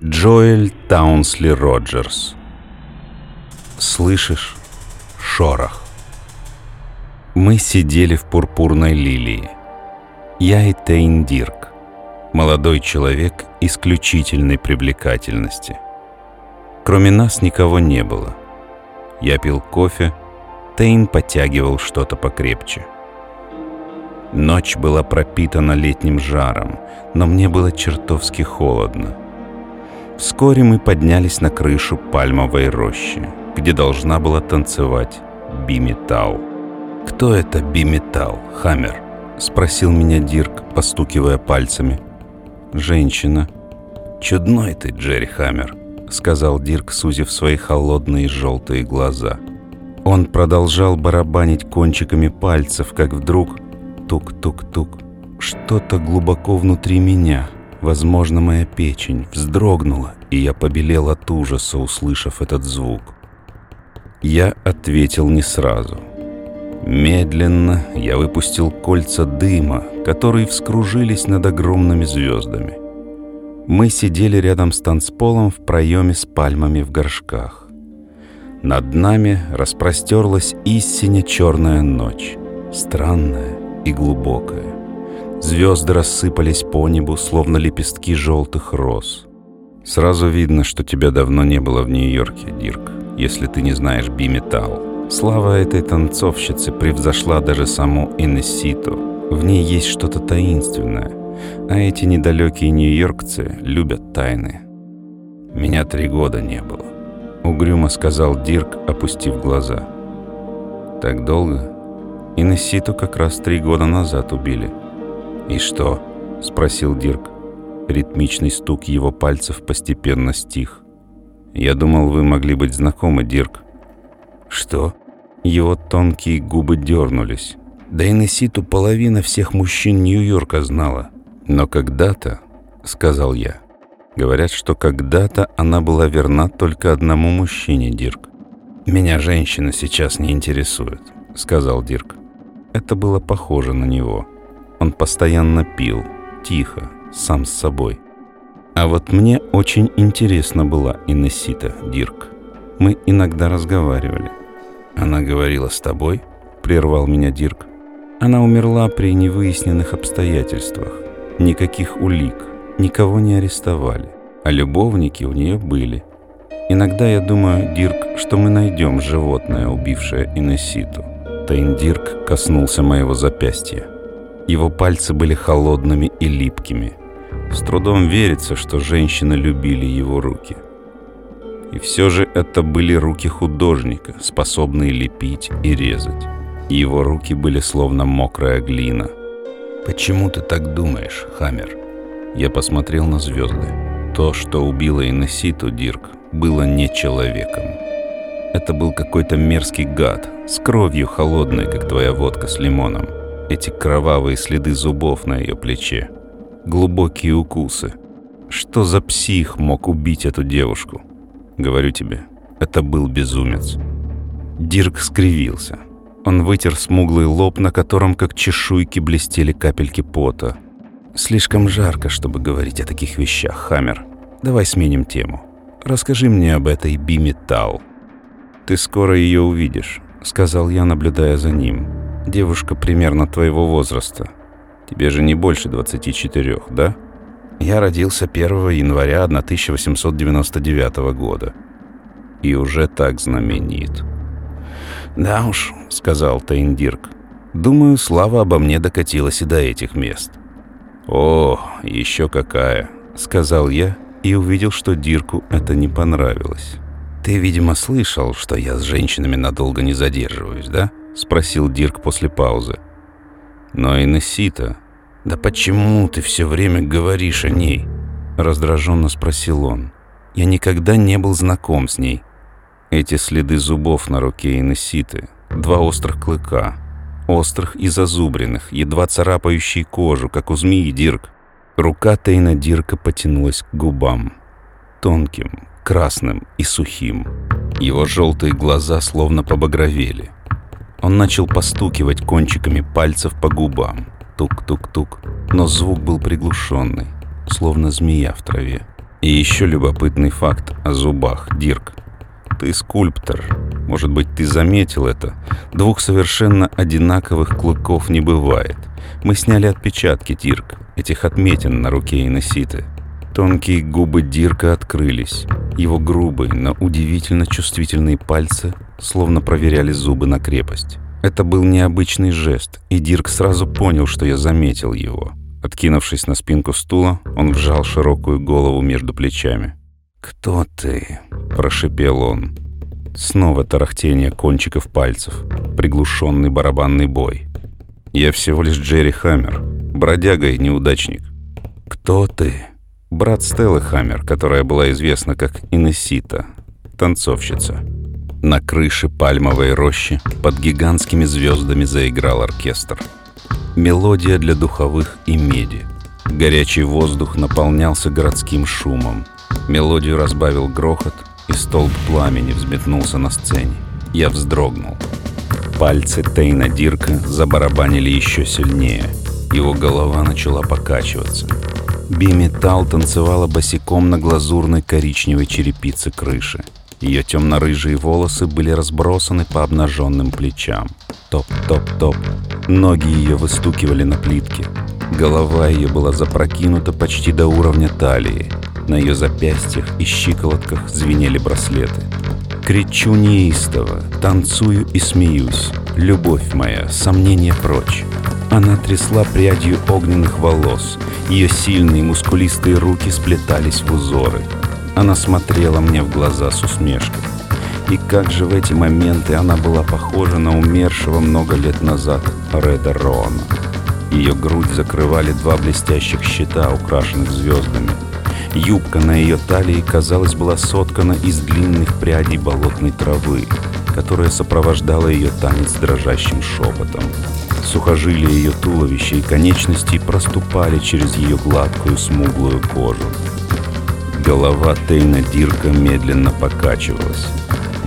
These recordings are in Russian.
Джоэль Таунсли Роджерс. Слышишь? Шорох. Мы сидели в пурпурной лилии. Я и Тейн Дирк. Молодой человек исключительной привлекательности. Кроме нас никого не было. Я пил кофе, Тейн подтягивал что-то покрепче. Ночь была пропитана летним жаром, но мне было чертовски холодно. Вскоре мы поднялись на крышу пальмовой рощи, где должна была танцевать Биметал. «Кто это Биметал, Хаммер?» — спросил меня Дирк, постукивая пальцами. «Женщина». «Чудной ты, Джерри Хаммер», — сказал Дирк, сузив свои холодные желтые глаза. Он продолжал барабанить кончиками пальцев, как вдруг тук-тук-тук. Что-то глубоко внутри меня, возможно, моя печень, вздрогнула, и я побелел от ужаса, услышав этот звук. Я ответил не сразу. Медленно я выпустил кольца дыма, которые вскружились над огромными звездами. Мы сидели рядом с танцполом в проеме с пальмами в горшках. Над нами распростерлась истинно черная ночь, странная, и глубокое. Звезды рассыпались по небу, словно лепестки желтых роз. Сразу видно, что тебя давно не было в Нью-Йорке, Дирк, если ты не знаешь би-металл. Слава этой танцовщицы превзошла даже саму Инесситу. В ней есть что-то таинственное, а эти недалекие нью-йоркцы любят тайны. «Меня три года не было», — угрюмо сказал Дирк, опустив глаза. «Так долго?» Инесситу как раз три года назад убили. «И что?» — спросил Дирк. Ритмичный стук его пальцев постепенно стих. «Я думал, вы могли быть знакомы, Дирк». «Что?» Его тонкие губы дернулись. Да Инесситу половина всех мужчин Нью-Йорка знала. Но когда-то, — сказал я, — говорят, что когда-то она была верна только одному мужчине, Дирк. «Меня женщина сейчас не интересует», — сказал Дирк. Это было похоже на него. Он постоянно пил, тихо, сам с собой. А вот мне очень интересна была Инессита, Дирк. Мы иногда разговаривали. «Она говорила с тобой?» — прервал меня Дирк. Она умерла при невыясненных обстоятельствах. Никаких улик, никого не арестовали. А любовники у нее были. Иногда я думаю, Дирк, что мы найдем животное, убившее Инесситу. Тейндирк коснулся моего запястья. Его пальцы были холодными и липкими. С трудом верится, что женщины любили его руки. И все же это были руки художника, способные лепить и резать. И его руки были словно мокрая глина. «Почему ты так думаешь, Хаммер?» Я посмотрел на звезды. То, что убило Инеситу, Дирк, было не человеком. Это был какой-то мерзкий гад, с кровью холодной, как твоя водка с лимоном. Эти кровавые следы зубов на ее плече. Глубокие укусы. Что за псих мог убить эту девушку? Говорю тебе, это был безумец. Дирк скривился. Он вытер смуглый лоб, на котором, как чешуйки, блестели капельки пота. «Слишком жарко, чтобы говорить о таких вещах, Хаммер. Давай сменим тему. Расскажи мне об этой Биметал. «Ты скоро ее увидишь», — сказал я, наблюдая за ним. «Девушка примерно твоего возраста. Тебе же не больше 24, да?» Я родился 1 января 1899 года. И уже так знаменит. «Да уж», — сказал Тейндирк. «Думаю, слава обо мне докатилась и до этих мест». «О, еще какая», — сказал я и увидел, что Дирку это не понравилось. «Ты, видимо, слышал, что я с женщинами надолго не задерживаюсь, да?» — спросил Дирк после паузы. «Но и Несита...» «Да почему ты все время говоришь о ней?» — раздраженно спросил он. «Я никогда не был знаком с ней». Эти следы зубов на руке Инеситы, два острых клыка, острых и зазубренных, едва царапающие кожу, как у змеи Дирк. Рука Тейна Дирка потянулась к губам. Тонким, красным и сухим. Его желтые глаза словно побагровели. Он начал постукивать кончиками пальцев по губам. Тук-тук-тук. Но звук был приглушенный, словно змея в траве. И еще любопытный факт о зубах, Дирк. Ты скульптор. Может быть, ты заметил это. Двух совершенно одинаковых клыков не бывает. Мы сняли отпечатки, Дирк, этих отметин на руке Иноситы. Тонкие губы Дирка открылись. Его грубые, но удивительно чувствительные пальцы словно проверяли зубы на крепость. Это был необычный жест, и Дирк сразу понял, что я заметил его. Откинувшись на спинку стула, он вжал широкую голову между плечами. «Кто ты?» – прошипел он. Снова тарахтение кончиков пальцев, приглушенный барабанный бой. «Я всего лишь Джерри Хаммер, бродяга и неудачник». «Кто ты?» Брат Стеллы Хаммер, которая была известна как Инесита, танцовщица. На крыше пальмовой рощи под гигантскими звездами заиграл оркестр. Мелодия для духовых и меди. Горячий воздух наполнялся городским шумом. Мелодию разбавил грохот, и столб пламени взметнулся на сцене. Я вздрогнул. Пальцы Тейна Дирка забарабанили еще сильнее. Его голова начала покачиваться. Биметалл танцевала босиком на глазурной коричневой черепице крыши. Ее темно-рыжие волосы были разбросаны по обнаженным плечам. Топ-топ-топ. Ноги ее выстукивали на плитке. Голова ее была запрокинута почти до уровня талии. На ее запястьях и щиколотках звенели браслеты. Кричу неистово, танцую и смеюсь. Любовь моя, сомнения прочь. Она трясла прядью огненных волос. Ее сильные мускулистые руки сплетались в узоры. Она смотрела мне в глаза с усмешкой. И как же в эти моменты она была похожа на умершего много лет назад Реда Роана. Ее грудь закрывали два блестящих щита, украшенных звездами. Юбка на ее талии, казалось, была соткана из длинных прядей болотной травы, которая сопровождала ее танец дрожащим шепотом. Сухожилия ее туловища и конечностей проступали через ее гладкую смуглую кожу. Голова Тейна Дирка медленно покачивалась.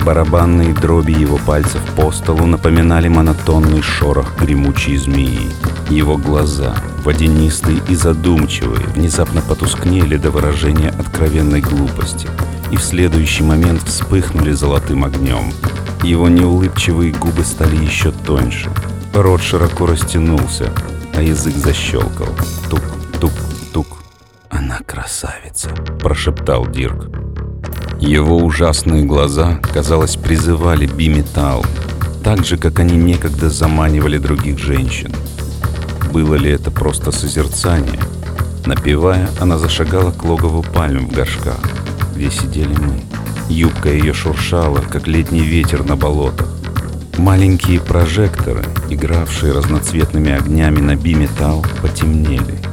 Барабанные дроби его пальцев по столу напоминали монотонный шорох гремучей змеи. Его глаза, водянистые и задумчивые, внезапно потускнели до выражения откровенной глупости и в следующий момент вспыхнули золотым огнем. Его неулыбчивые губы стали еще тоньше, Рот широко растянулся, а язык защелкал. Тук-тук-тук. «Она красавица», — прошептал Дирк. Его ужасные глаза, казалось, призывали биметалл, так же, как они некогда заманивали других женщин. Было ли это просто созерцание? Напевая, она зашагала к логову пальм в горшках, где сидели мы. Юбка ее шуршала, как летний ветер на болотах. Маленькие прожекторы, игравшие разноцветными огнями на биметалл, потемнели.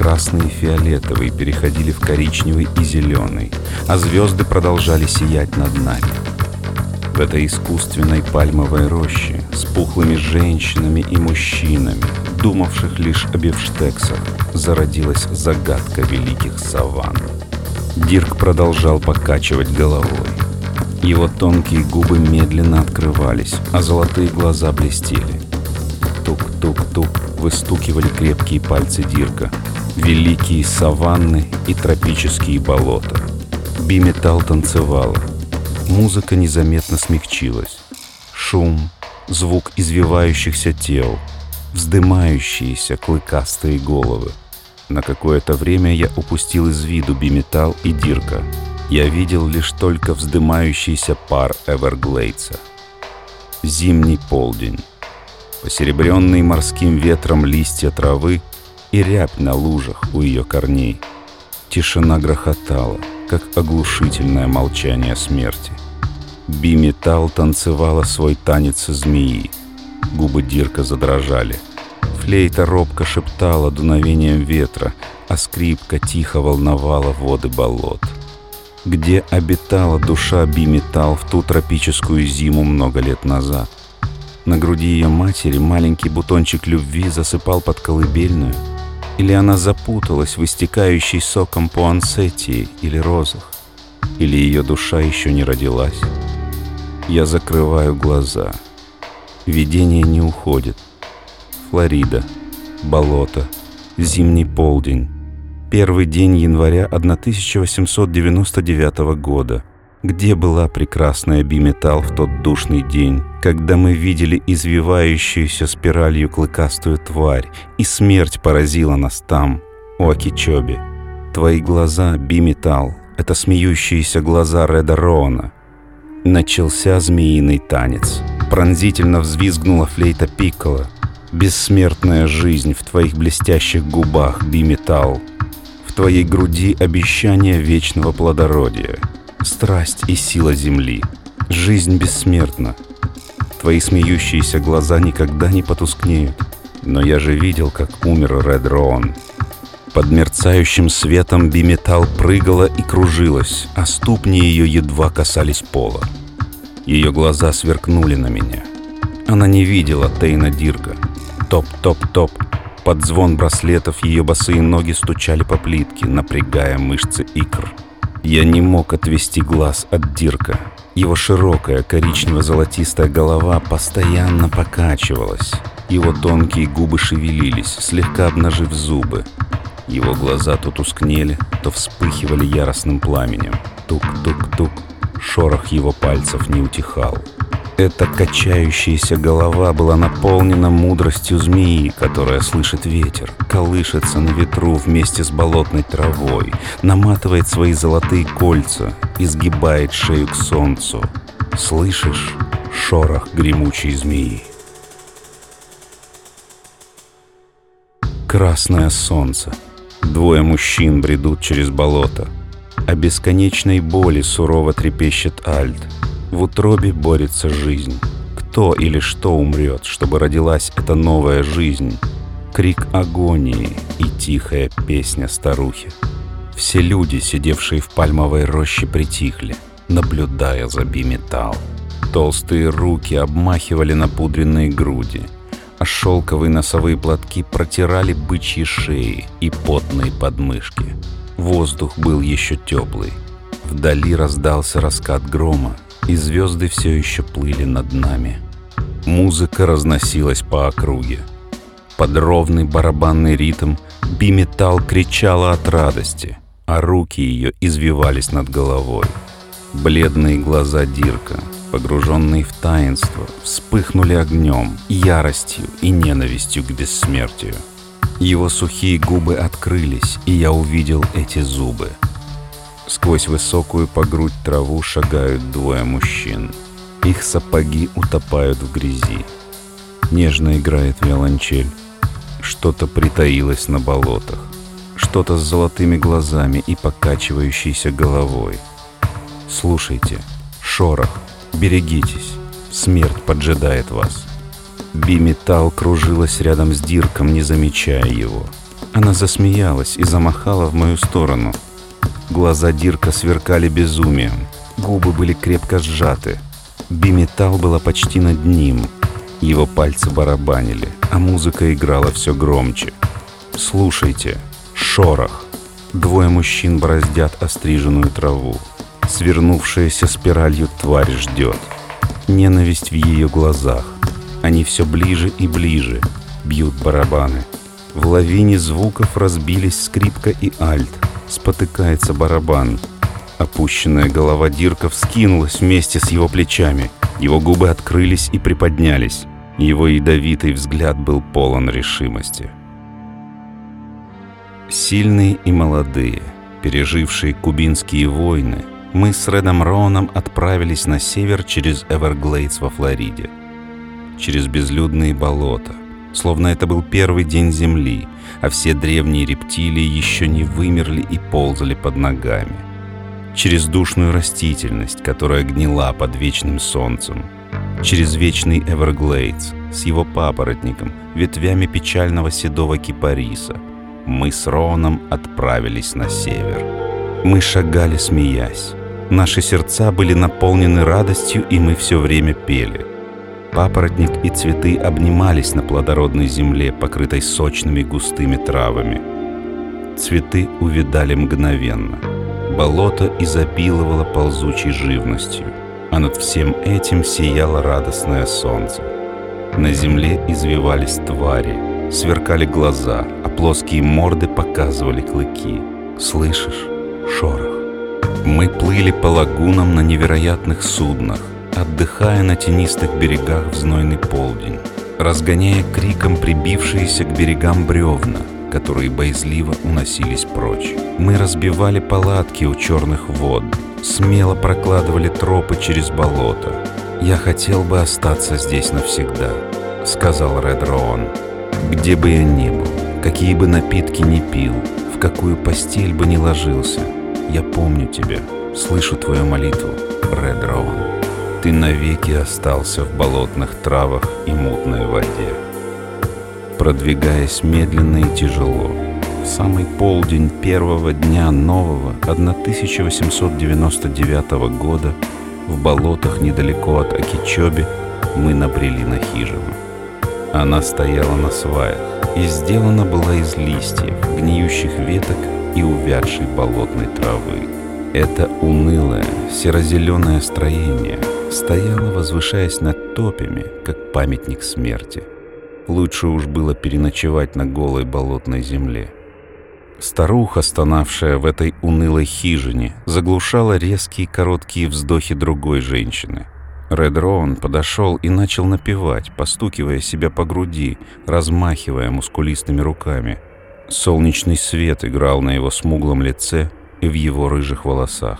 Красный и фиолетовый переходили в коричневый и зеленый, а звезды продолжали сиять над нами. В этой искусственной пальмовой роще с пухлыми женщинами и мужчинами, думавших лишь о бифштексах, зародилась загадка великих саванн. Дирк продолжал покачивать головой. Его тонкие губы медленно открывались, а золотые глаза блестели. Тук-тук-тук выстукивали крепкие пальцы Дирка. Великие саванны и тропические болота. Биметалл танцевала. Музыка незаметно смягчилась. Шум, звук извивающихся тел, вздымающиеся клыкастые головы. На какое-то время я упустил из виду биметалл и Дирка — я видел лишь только вздымающийся пар Эверглейдса. Зимний полдень. Посеребренные морским ветром листья травы и рябь на лужах у ее корней. Тишина грохотала, как оглушительное молчание смерти. Би-металл танцевала свой танец змеи. Губы Дирка задрожали. Флейта робко шептала дуновением ветра, а скрипка тихо волновала воды болот где обитала душа Биметал в ту тропическую зиму много лет назад. На груди ее матери маленький бутончик любви засыпал под колыбельную, или она запуталась в истекающей соком пуансетии или розах, или ее душа еще не родилась. Я закрываю глаза. Видение не уходит. Флорида, болото, зимний полдень, Первый день января 1899 года. Где была прекрасная биметалл в тот душный день, когда мы видели извивающуюся спиралью клыкастую тварь, и смерть поразила нас там, у Акичоби? Твои глаза, биметалл, это смеющиеся глаза Реда Роона. Начался змеиный танец. Пронзительно взвизгнула флейта Пиккола. Бессмертная жизнь в твоих блестящих губах, биметалл. В твоей груди обещание вечного плодородия. Страсть и сила земли. Жизнь бессмертна. Твои смеющиеся глаза никогда не потускнеют. Но я же видел, как умер Ред Роон. Под мерцающим светом биметалл прыгала и кружилась, а ступни ее едва касались пола. Ее глаза сверкнули на меня. Она не видела Тейна Дирка. Топ-топ-топ. Под звон браслетов ее босые ноги стучали по плитке, напрягая мышцы икр. Я не мог отвести глаз от Дирка. Его широкая коричнево-золотистая голова постоянно покачивалась. Его тонкие губы шевелились, слегка обнажив зубы. Его глаза то тускнели, то вспыхивали яростным пламенем. Тук-тук-тук. Шорох его пальцев не утихал. Эта качающаяся голова была наполнена мудростью змеи, которая слышит ветер, колышется на ветру вместе с болотной травой, наматывает свои золотые кольца, изгибает шею к солнцу. Слышишь шорох гремучей змеи? Красное солнце — Двое мужчин бредут через болото. О бесконечной боли сурово трепещет Альт. В утробе борется жизнь. Кто или что умрет, чтобы родилась эта новая жизнь? Крик агонии и тихая песня старухи. Все люди, сидевшие в пальмовой роще, притихли, наблюдая за биметалл. Толстые руки обмахивали напудренные груди – а шелковые носовые платки протирали бычьи шеи и потные подмышки. Воздух был еще теплый. Вдали раздался раскат грома, и звезды все еще плыли над нами. Музыка разносилась по округе. Под ровный барабанный ритм биметалл кричала от радости, а руки ее извивались над головой. Бледные глаза Дирка — погруженные в таинство, вспыхнули огнем, яростью и ненавистью к бессмертию. Его сухие губы открылись, и я увидел эти зубы. Сквозь высокую по грудь траву шагают двое мужчин. Их сапоги утопают в грязи. Нежно играет виолончель. Что-то притаилось на болотах. Что-то с золотыми глазами и покачивающейся головой. Слушайте, шорох, Берегитесь, смерть поджидает вас. Биметалл кружилась рядом с Дирком, не замечая его. Она засмеялась и замахала в мою сторону. Глаза Дирка сверкали безумием, губы были крепко сжаты. Биметалл была почти над ним. Его пальцы барабанили, а музыка играла все громче. «Слушайте, шорох!» Двое мужчин бороздят остриженную траву. Свернувшаяся спиралью тварь ждет. Ненависть в ее глазах. Они все ближе и ближе. Бьют барабаны. В лавине звуков разбились скрипка и альт. Спотыкается барабан. Опущенная голова Дирка вскинулась вместе с его плечами. Его губы открылись и приподнялись. Его ядовитый взгляд был полон решимости. Сильные и молодые, пережившие кубинские войны, мы с Редом Роуном отправились на север через Эверглейдс во Флориде. Через безлюдные болота. Словно это был первый день Земли, а все древние рептилии еще не вымерли и ползали под ногами. Через душную растительность, которая гнила под вечным солнцем. Через вечный Эверглейдс с его папоротником, ветвями печального седого кипариса. Мы с Роуном отправились на север. Мы шагали, смеясь. Наши сердца были наполнены радостью, и мы все время пели. Папоротник и цветы обнимались на плодородной земле, покрытой сочными густыми травами. Цветы увидали мгновенно. Болото изобиловало ползучей живностью, а над всем этим сияло радостное солнце. На земле извивались твари, сверкали глаза, а плоские морды показывали клыки. Слышишь? Шорох. Мы плыли по лагунам на невероятных суднах, отдыхая на тенистых берегах в знойный полдень, разгоняя криком прибившиеся к берегам бревна, которые боязливо уносились прочь. Мы разбивали палатки у черных вод, смело прокладывали тропы через болото. «Я хотел бы остаться здесь навсегда», — сказал Ред Роон. «Где бы я ни был, какие бы напитки ни пил, в какую постель бы ни ложился, я помню тебя, слышу твою молитву, Ред Роун. Ты навеки остался в болотных травах и мутной воде. Продвигаясь медленно и тяжело, в самый полдень первого дня нового 1899 года в болотах недалеко от Акичоби мы набрели на хижину. Она стояла на сваях и сделана была из листьев, гниющих веток и увядшей болотной травы. Это унылое, серо-зеленое строение стояло, возвышаясь над топями, как памятник смерти. Лучше уж было переночевать на голой болотной земле. Старуха, стонавшая в этой унылой хижине, заглушала резкие короткие вздохи другой женщины. Ред Роун подошел и начал напевать, постукивая себя по груди, размахивая мускулистыми руками – Солнечный свет играл на его смуглом лице и в его рыжих волосах.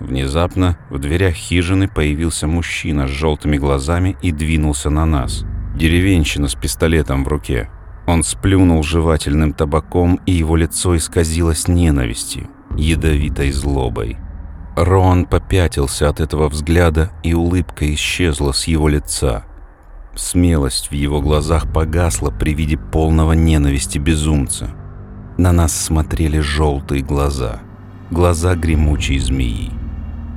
Внезапно в дверях хижины появился мужчина с желтыми глазами и двинулся на нас. Деревенщина с пистолетом в руке. Он сплюнул жевательным табаком, и его лицо исказилось ненавистью, ядовитой злобой. Рон попятился от этого взгляда, и улыбка исчезла с его лица. Смелость в его глазах погасла при виде полного ненависти безумца. На нас смотрели желтые глаза, глаза гремучей змеи.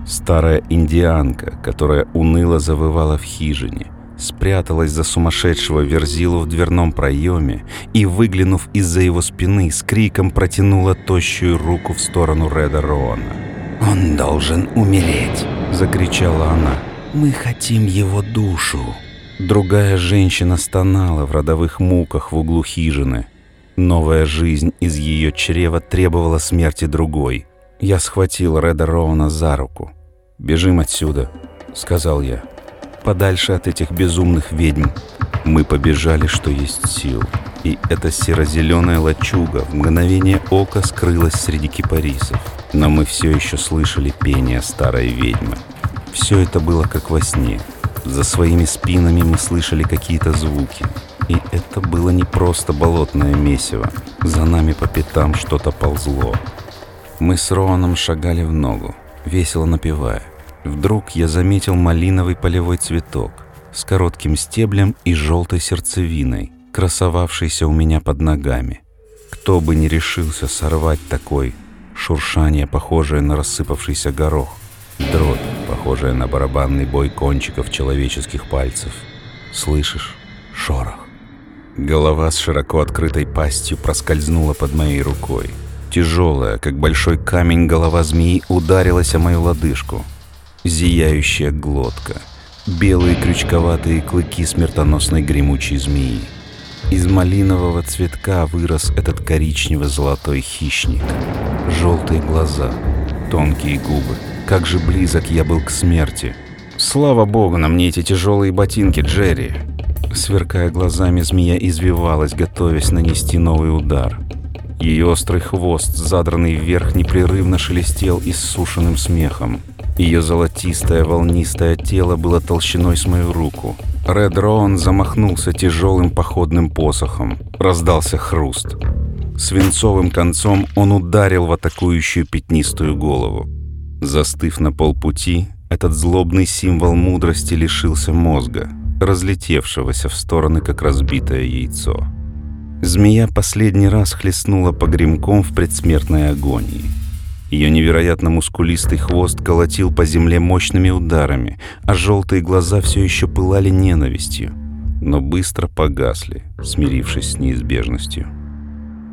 Старая индианка, которая уныло завывала в хижине, спряталась за сумасшедшего верзилу в дверном проеме и, выглянув из-за его спины, с криком протянула тощую руку в сторону Реда Роана. «Он должен умереть!» — закричала она. «Мы хотим его душу!» Другая женщина стонала в родовых муках в углу хижины. Новая жизнь из ее чрева требовала смерти другой. Я схватил Реда Роуна за руку. «Бежим отсюда», — сказал я. «Подальше от этих безумных ведьм». Мы побежали, что есть сил. И эта серо-зеленая лачуга в мгновение ока скрылась среди кипарисов. Но мы все еще слышали пение старой ведьмы. Все это было как во сне — за своими спинами мы слышали какие-то звуки. И это было не просто болотное месиво. За нами по пятам что-то ползло. Мы с Роаном шагали в ногу, весело напевая. Вдруг я заметил малиновый полевой цветок с коротким стеблем и желтой сердцевиной, красовавшийся у меня под ногами. Кто бы ни решился сорвать такой, шуршание, похожее на рассыпавшийся горох, дробь, похожая на барабанный бой кончиков человеческих пальцев. Слышишь? Шорох. Голова с широко открытой пастью проскользнула под моей рукой. Тяжелая, как большой камень, голова змеи ударилась о мою лодыжку. Зияющая глотка. Белые крючковатые клыки смертоносной гремучей змеи. Из малинового цветка вырос этот коричнево-золотой хищник. Желтые глаза, тонкие губы — как же близок я был к смерти. Слава богу, на мне эти тяжелые ботинки, Джерри. Сверкая глазами, змея извивалась, готовясь нанести новый удар. Ее острый хвост, задранный вверх, непрерывно шелестел иссушенным смехом. Ее золотистое волнистое тело было толщиной с мою руку. Ред Роан замахнулся тяжелым походным посохом. Раздался хруст. Свинцовым концом он ударил в атакующую пятнистую голову. Застыв на полпути, этот злобный символ мудрости лишился мозга, разлетевшегося в стороны, как разбитое яйцо. Змея последний раз хлестнула по гремком в предсмертной агонии. Ее невероятно мускулистый хвост колотил по земле мощными ударами, а желтые глаза все еще пылали ненавистью, но быстро погасли, смирившись с неизбежностью.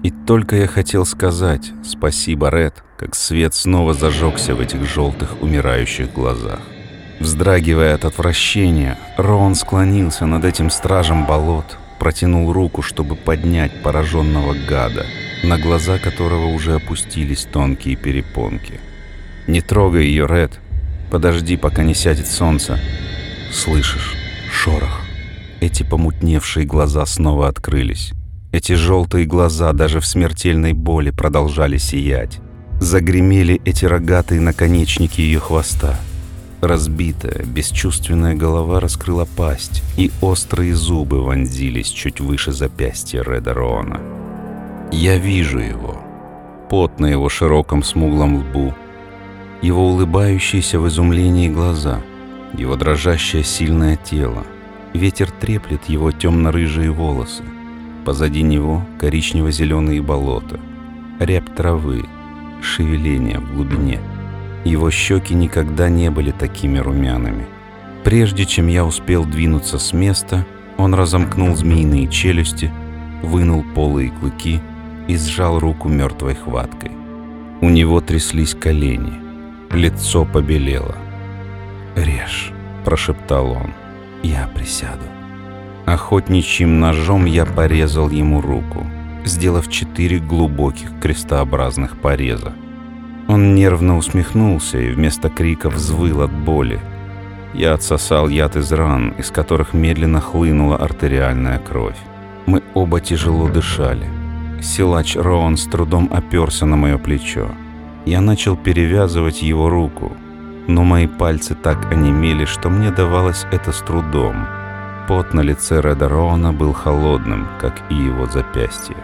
И только я хотел сказать «Спасибо, Ред», как свет снова зажегся в этих желтых умирающих глазах. Вздрагивая от отвращения, Роун склонился над этим стражем болот протянул руку, чтобы поднять пораженного гада, на глаза которого уже опустились тонкие перепонки. «Не трогай ее, Ред. Подожди, пока не сядет солнце. Слышишь? Шорох. Эти помутневшие глаза снова открылись. Эти желтые глаза даже в смертельной боли продолжали сиять. Загремели эти рогатые наконечники ее хвоста. Разбитая, бесчувственная голова раскрыла пасть, и острые зубы вонзились чуть выше запястья Реда Роона. Я вижу его. Пот на его широком смуглом лбу, его улыбающиеся в изумлении глаза, его дрожащее сильное тело. Ветер треплет его темно-рыжие волосы. Позади него коричнево-зеленые болота, рябь травы, шевеление в глубине. Его щеки никогда не были такими румяными. Прежде чем я успел двинуться с места, он разомкнул змеиные челюсти, вынул полые клыки и сжал руку мертвой хваткой. У него тряслись колени, лицо побелело. «Режь», — прошептал он, — «я присяду». Охотничьим ножом я порезал ему руку — сделав четыре глубоких крестообразных пореза. Он нервно усмехнулся и вместо крика взвыл от боли. Я отсосал яд из ран, из которых медленно хлынула артериальная кровь. Мы оба тяжело дышали. Силач Роан с трудом оперся на мое плечо. Я начал перевязывать его руку, но мои пальцы так онемели, что мне давалось это с трудом. Пот на лице Реда Роана был холодным, как и его запястье.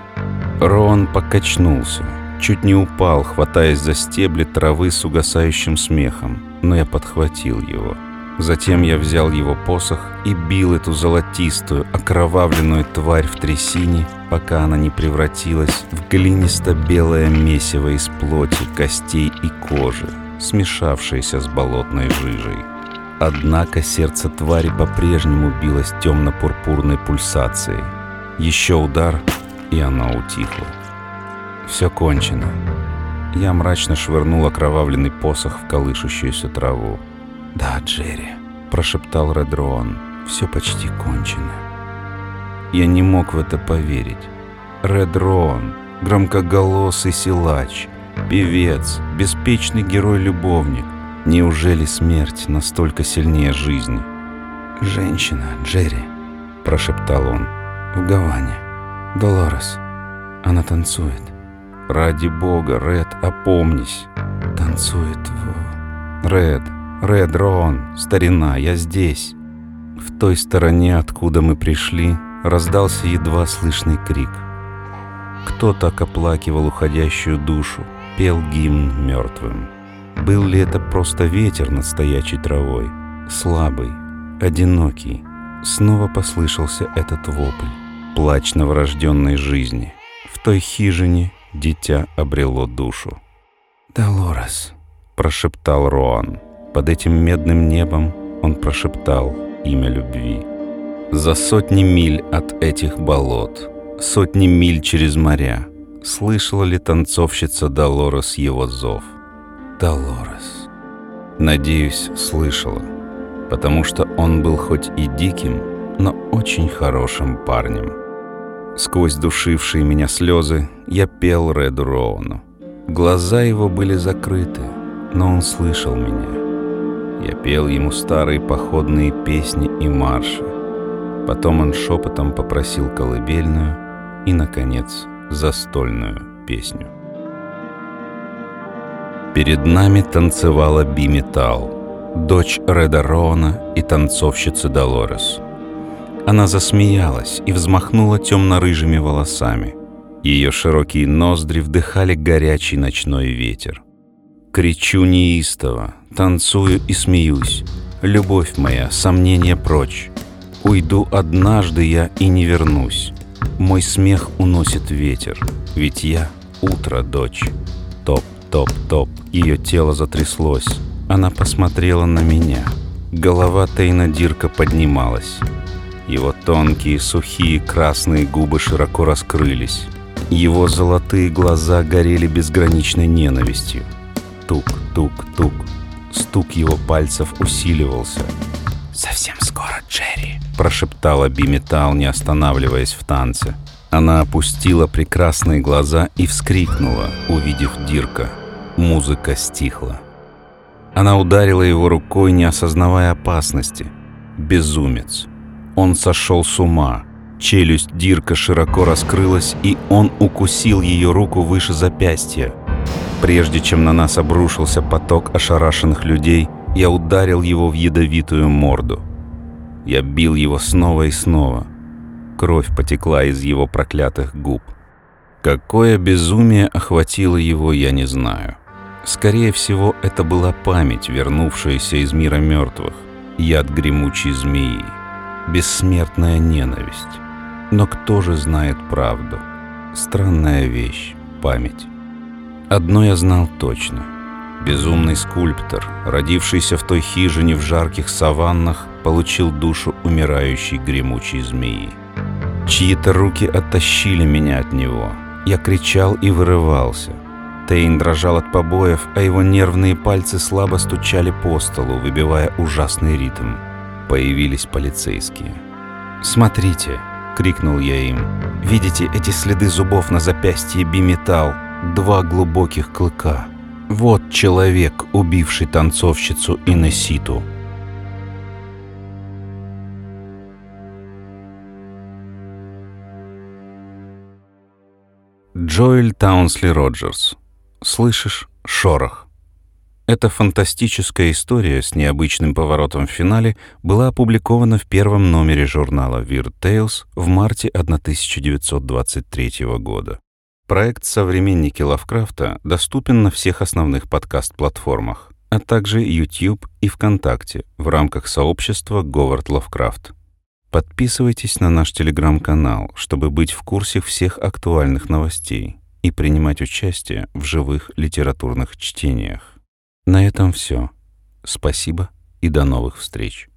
Роан покачнулся, чуть не упал, хватаясь за стебли травы с угасающим смехом, но я подхватил его. Затем я взял его посох и бил эту золотистую, окровавленную тварь в трясине, пока она не превратилась в глинисто-белое месиво из плоти, костей и кожи, смешавшееся с болотной жижей. Однако сердце твари по-прежнему билось темно-пурпурной пульсацией. Еще удар, и она утихла. Все кончено. Я мрачно швырнул окровавленный посох в колышущуюся траву. «Да, Джерри», — прошептал Редрон, — «все почти кончено». Я не мог в это поверить. Редрон, громкоголосый силач, певец, беспечный герой-любовник. Неужели смерть настолько сильнее жизни? «Женщина, Джерри», — прошептал он, — «в Гаване». Долорес. Она танцует. Ради бога, Ред, опомнись. Танцует в... Ред, Ред, Рон, старина, я здесь. В той стороне, откуда мы пришли, раздался едва слышный крик. Кто так оплакивал уходящую душу, пел гимн мертвым. Был ли это просто ветер над стоячей травой? Слабый, одинокий. Снова послышался этот вопль плач новорожденной жизни. В той хижине дитя обрело душу. «Долорес», — прошептал Роан. Под этим медным небом он прошептал имя любви. За сотни миль от этих болот, сотни миль через моря, слышала ли танцовщица Долорес его зов? Долорес. Надеюсь, слышала, потому что он был хоть и диким, но очень хорошим парнем. Сквозь душившие меня слезы я пел Реду Роуну. Глаза его были закрыты, но он слышал меня. Я пел ему старые походные песни и марши. Потом он шепотом попросил колыбельную и, наконец, застольную песню. Перед нами танцевала Би-Металл, дочь Реда Роуна и танцовщица Долорес — она засмеялась и взмахнула темно-рыжими волосами. Ее широкие ноздри вдыхали горячий ночной ветер. Кричу неистово, танцую и смеюсь. Любовь моя, сомнения прочь. Уйду однажды я и не вернусь. Мой смех уносит ветер, ведь я утро, дочь. Топ, топ, топ, ее тело затряслось. Она посмотрела на меня. Голова Тейна Дирка поднималась. Его тонкие, сухие, красные губы широко раскрылись. Его золотые глаза горели безграничной ненавистью. Тук, тук, тук. Стук его пальцев усиливался. «Совсем скоро, Джерри», — прошептала Биметал, не останавливаясь в танце. Она опустила прекрасные глаза и вскрикнула, увидев Дирка. Музыка стихла. Она ударила его рукой, не осознавая опасности. Безумец. Он сошел с ума. Челюсть Дирка широко раскрылась, и он укусил ее руку выше запястья. Прежде чем на нас обрушился поток ошарашенных людей, я ударил его в ядовитую морду. Я бил его снова и снова. Кровь потекла из его проклятых губ. Какое безумие охватило его, я не знаю. Скорее всего, это была память, вернувшаяся из мира мертвых, яд гремучей змеи, бессмертная ненависть. Но кто же знает правду? Странная вещь — память. Одно я знал точно. Безумный скульптор, родившийся в той хижине в жарких саваннах, получил душу умирающей гремучей змеи. Чьи-то руки оттащили меня от него. Я кричал и вырывался — Тейн дрожал от побоев, а его нервные пальцы слабо стучали по столу, выбивая ужасный ритм. Появились полицейские. «Смотрите!» — крикнул я им. «Видите эти следы зубов на запястье биметалл? Два глубоких клыка. Вот человек, убивший танцовщицу Инеситу». Джоэль Таунсли Роджерс слышишь шорох. Эта фантастическая история с необычным поворотом в финале была опубликована в первом номере журнала Weird Tales в марте 1923 года. Проект «Современники Лавкрафта» доступен на всех основных подкаст-платформах, а также YouTube и ВКонтакте в рамках сообщества Говард Лавкрафт. Подписывайтесь на наш телеграм-канал, чтобы быть в курсе всех актуальных новостей и принимать участие в живых литературных чтениях. На этом все. Спасибо и до новых встреч.